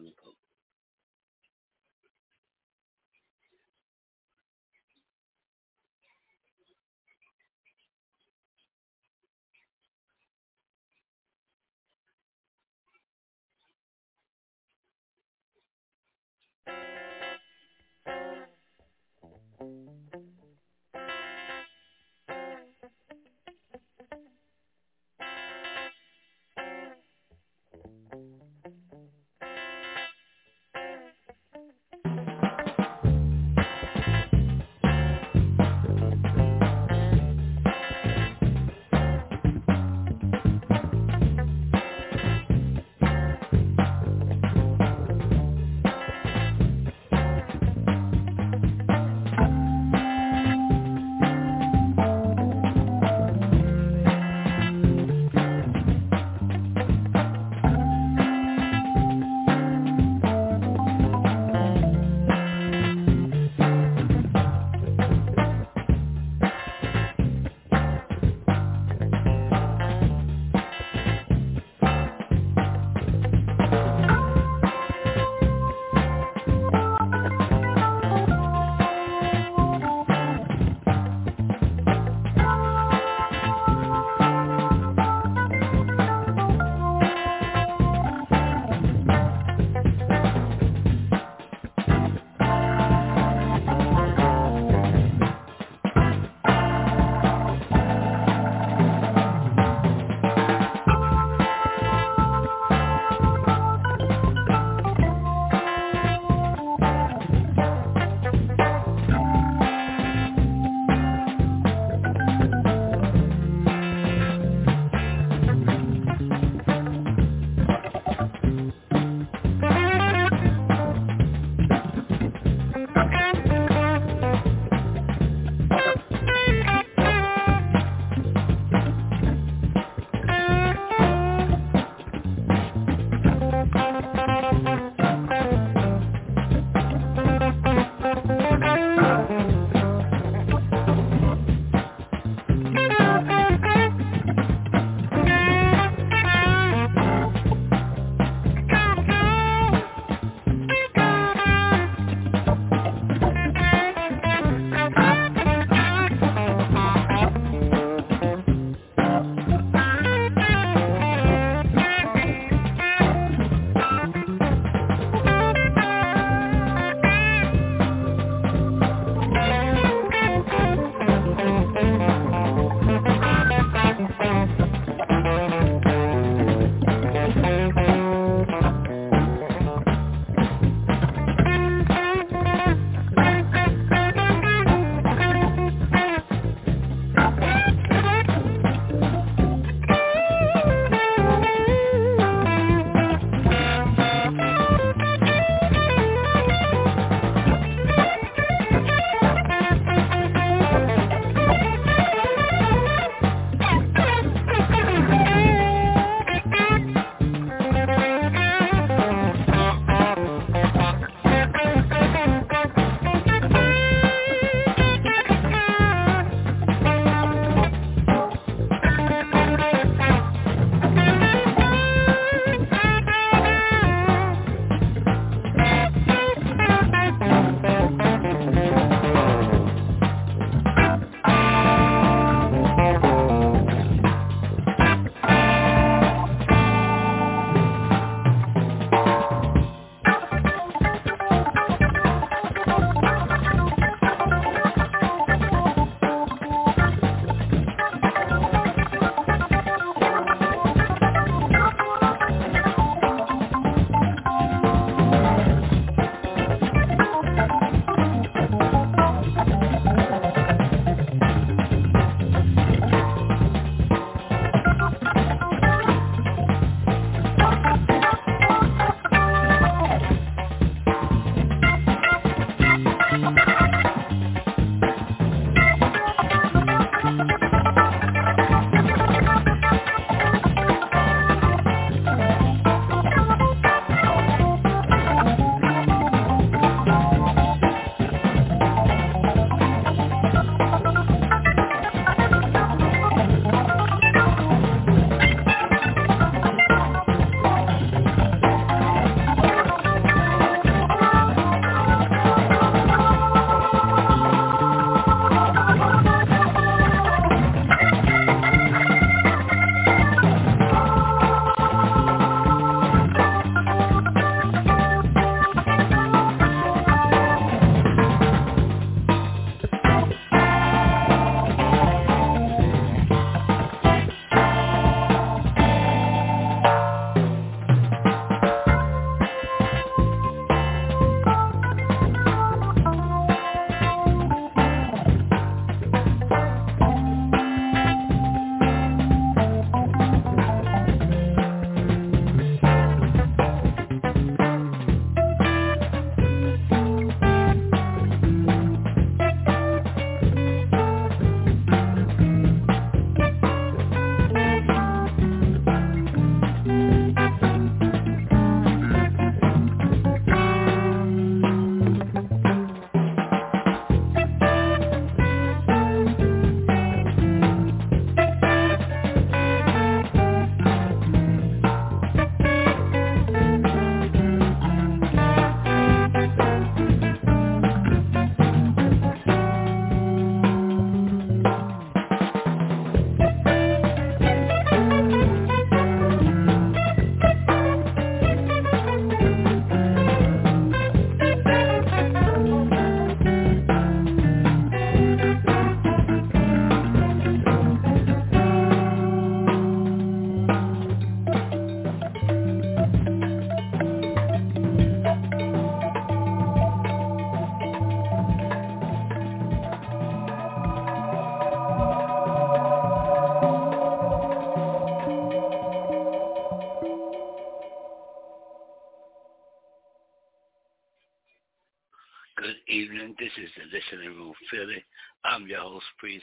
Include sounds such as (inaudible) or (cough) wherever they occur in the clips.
económico. Good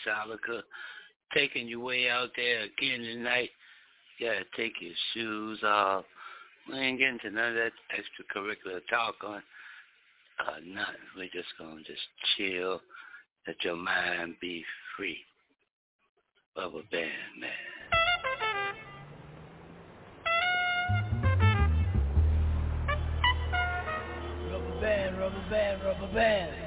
Ilika. Taking you way out there again tonight. You gotta take your shoes off. We ain't getting to none of that extracurricular talk on uh, nothing. We're just to just chill. Let your mind be free. Rubber band, man. Rubber band, rubber band, rubber band.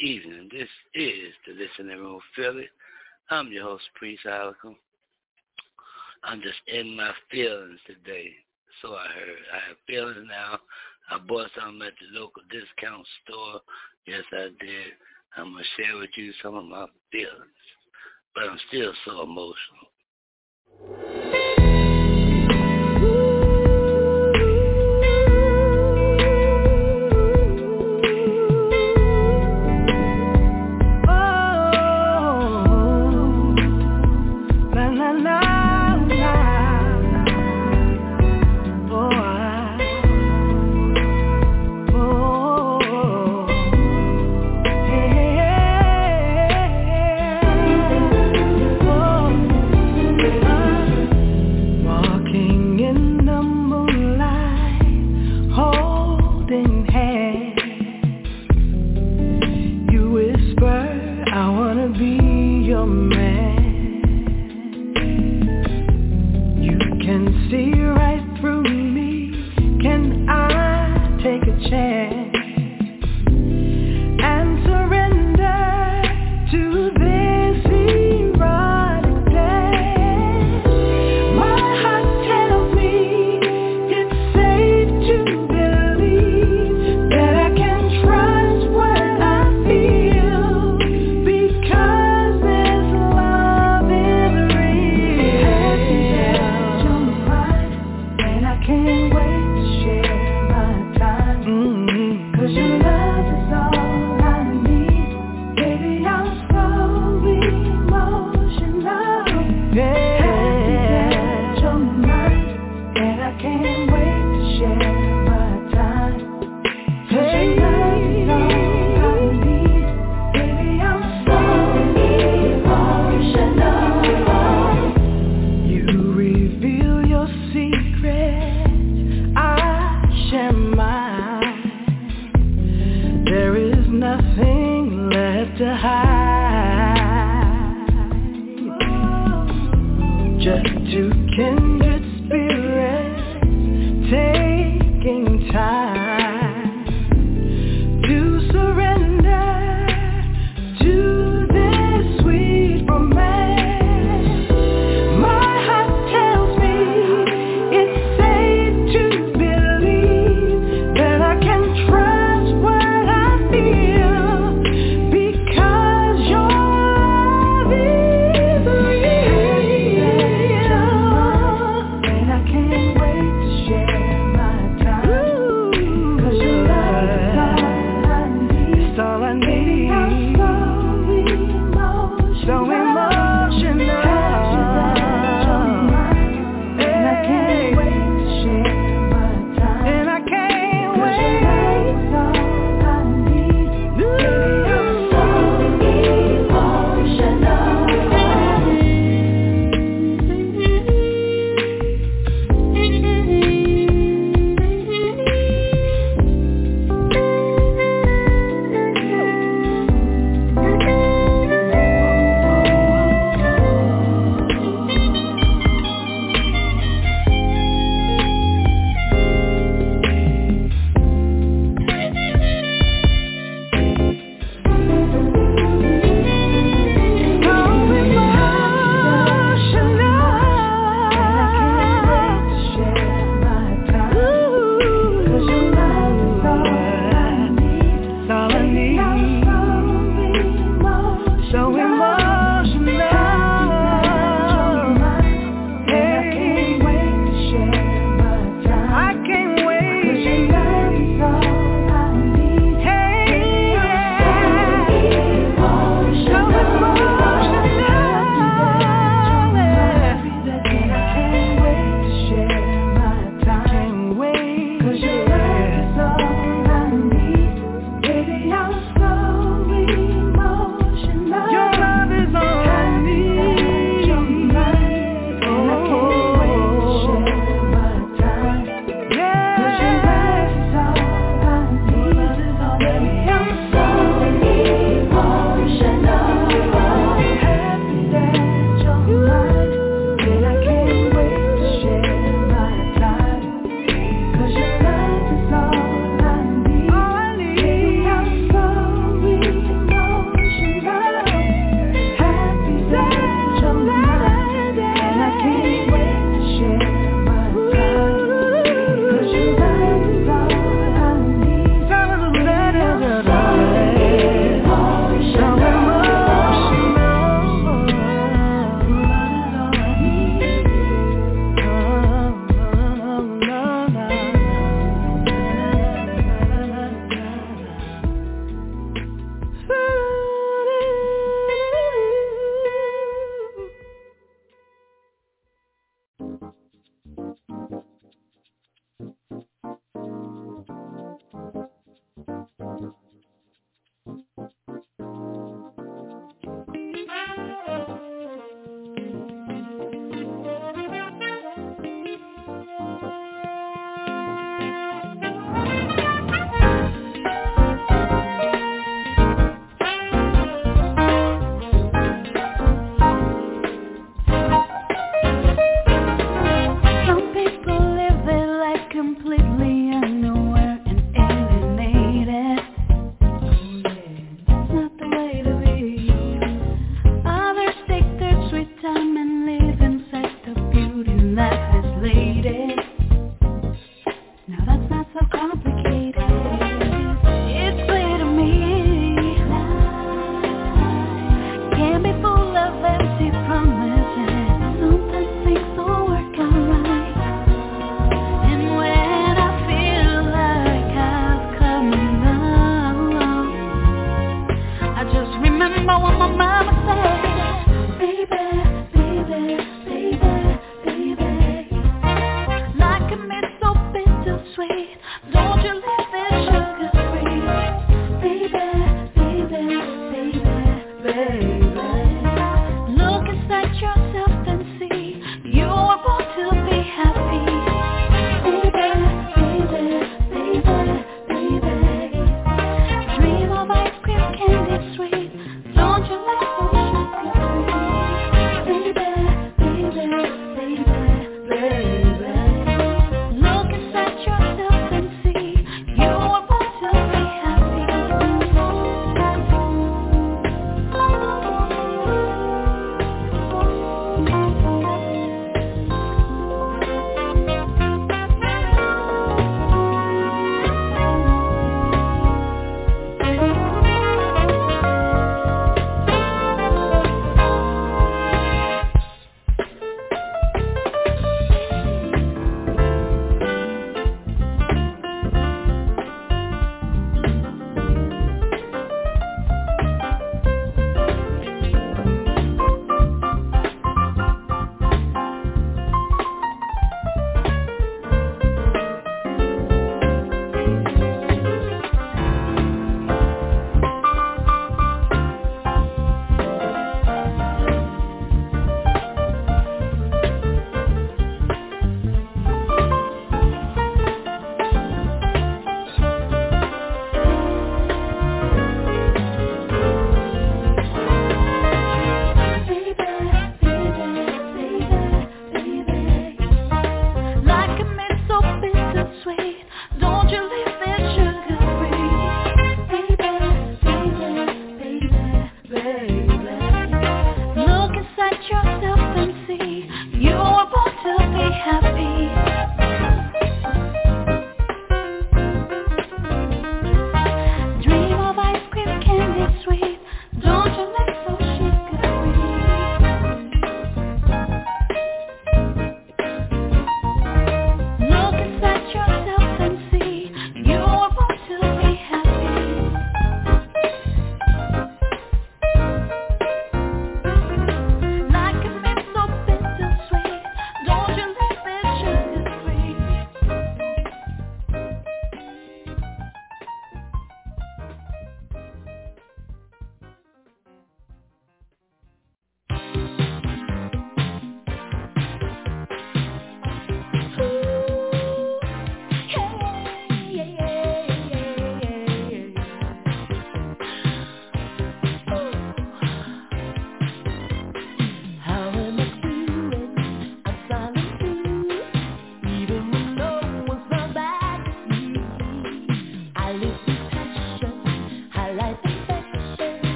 evening. This is the Listening Room Philly. I'm your host, Priest Ilika. I'm just in my feelings today. So I heard. I have feelings now. I bought something at the local discount store. Yes, I did. I'm going to share with you some of my feelings. But I'm still so emotional.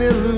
any illusion.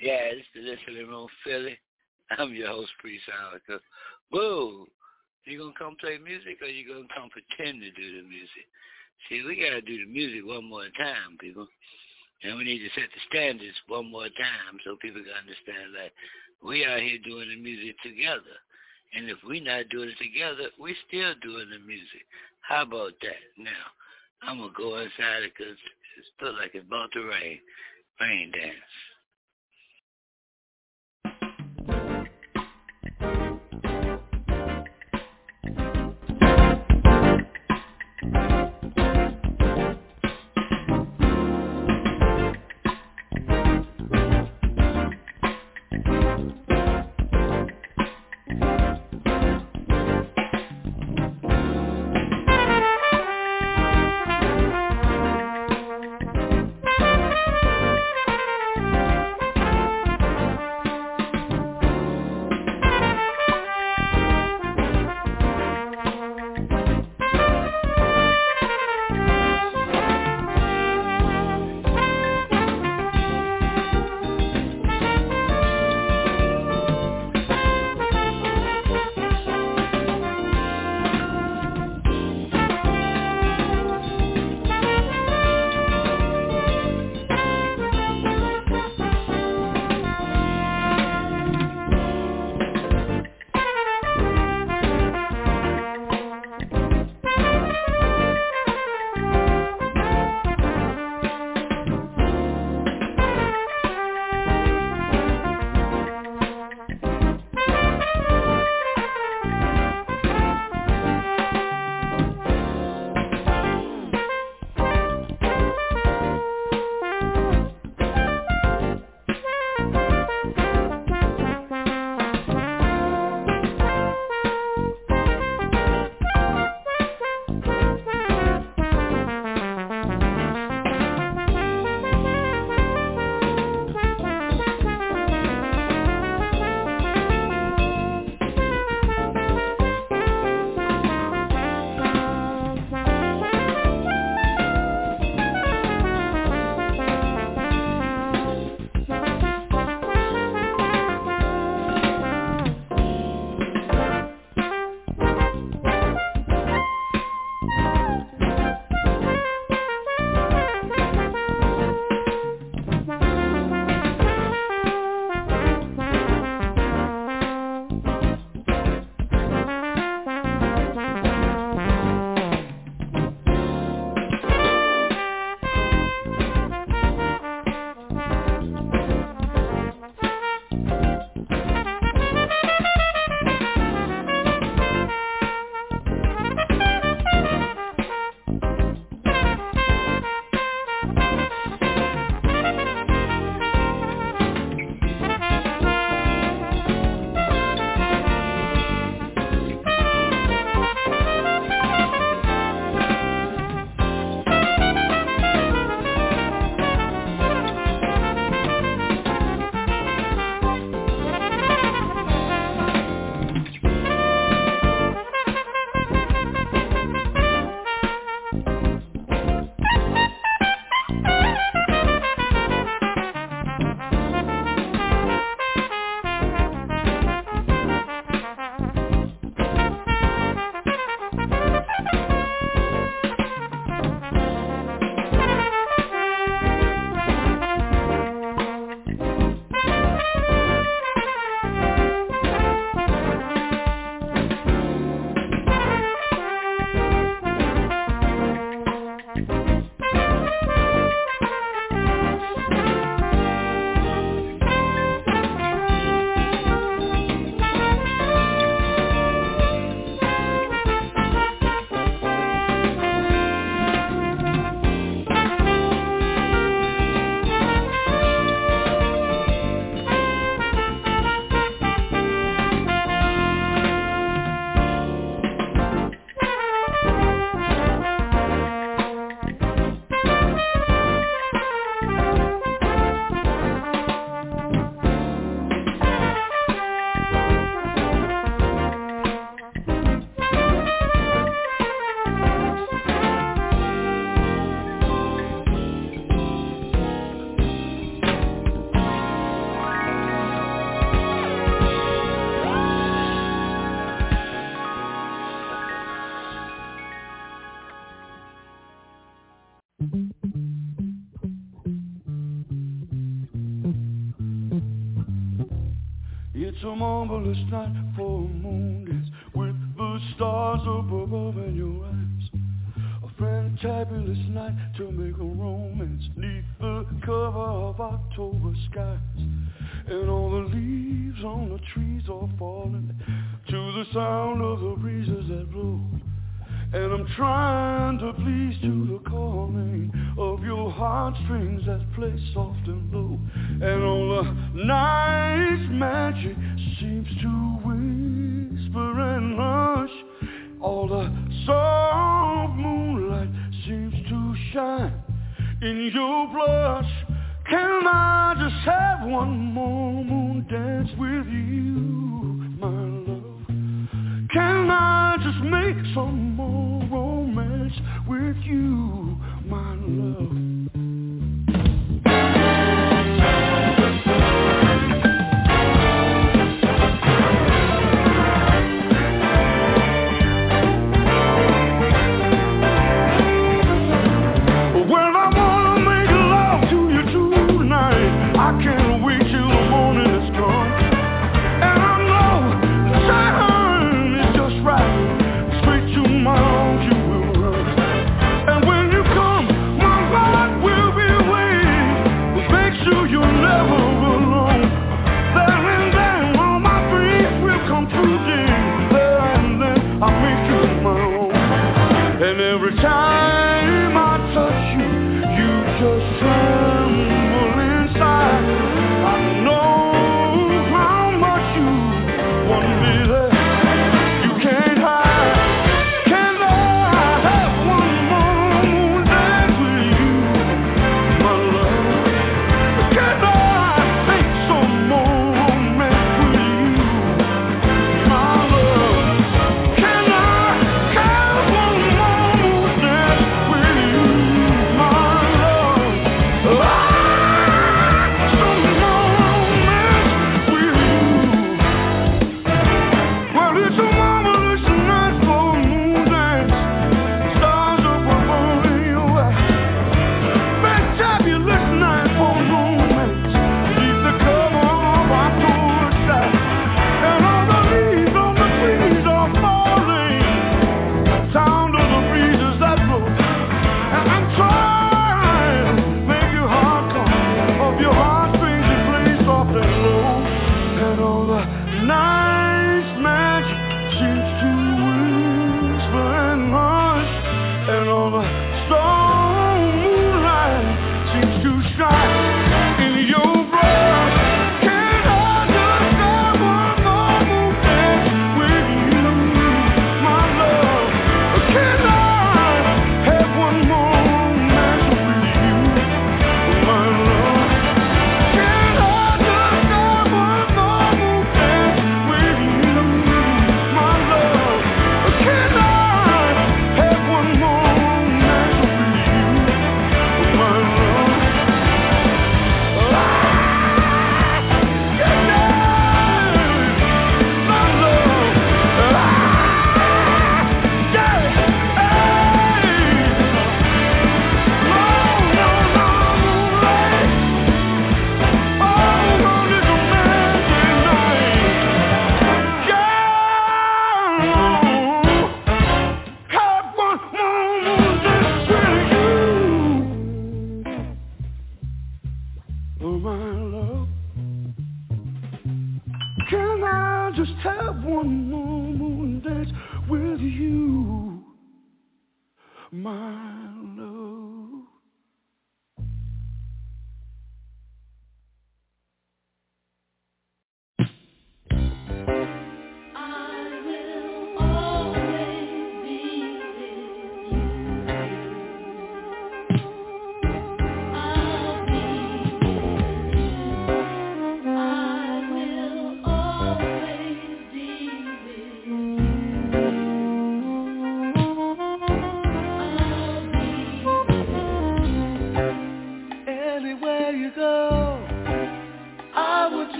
Yeah, it's the listening room, Philly. (laughs) I'm your host, Priest Ilika. Whoa, you gonna come play music, or you gonna come pretend to do the music? See, we gotta do the music one more time, people, and we need to set the standards one more time so people can understand that we are here doing the music together. And if we not doing it together, we still doing the music. How about that? Now, I'm going to go inside because it feels like it's about to rain. Rain dance.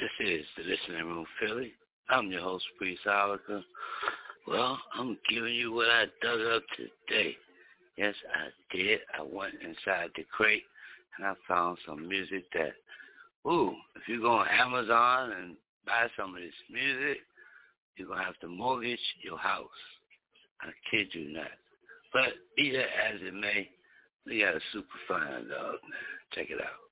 This is the Listening Room Philly. I'm your host, Priest Ilika. Well, I'm giving you what I dug up today. Yes, I did. I went inside the crate and I found some music that, ooh, if you go on Amazon and buy some of this music, you're going to have to mortgage your house. I kid you not. But be that as it may, we got a super fine dog, man. Check it out.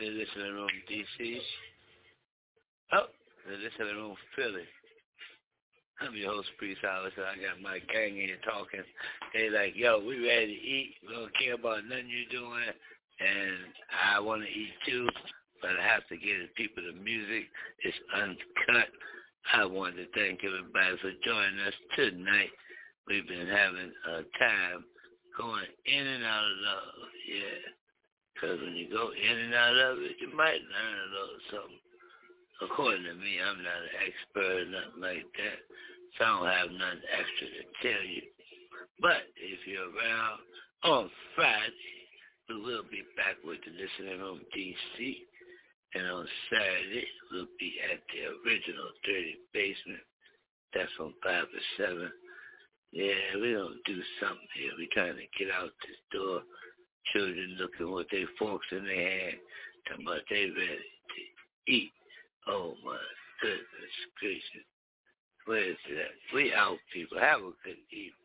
This is the room, DC. Oh, the room, Philly. I'm your host, Priest Ilika, and I got my gang in here talking. They like, yo, we ready to eat. We don't care about nothing you're doing. And I want to eat too, but I have to get the people the music. It's uncut. I want to thank everybody for joining us tonight. We've been having a time going in and out of love, yeah. Because when you go in and out of it, you might learn a little something. According to me, I'm not an expert or nothing like that, so I don't have nothing extra to tell you. But if you're around on Friday, we will be back with the Listening Room DC. And on Saturday, we'll be at the original Dirty Basement. That's from 5 to 7. Yeah, we're going to do something here. We're trying to get out this door children looking with their forks in their hand, talking about they ready to eat. Oh my goodness gracious. Where is that? We out, people. Have a good evening.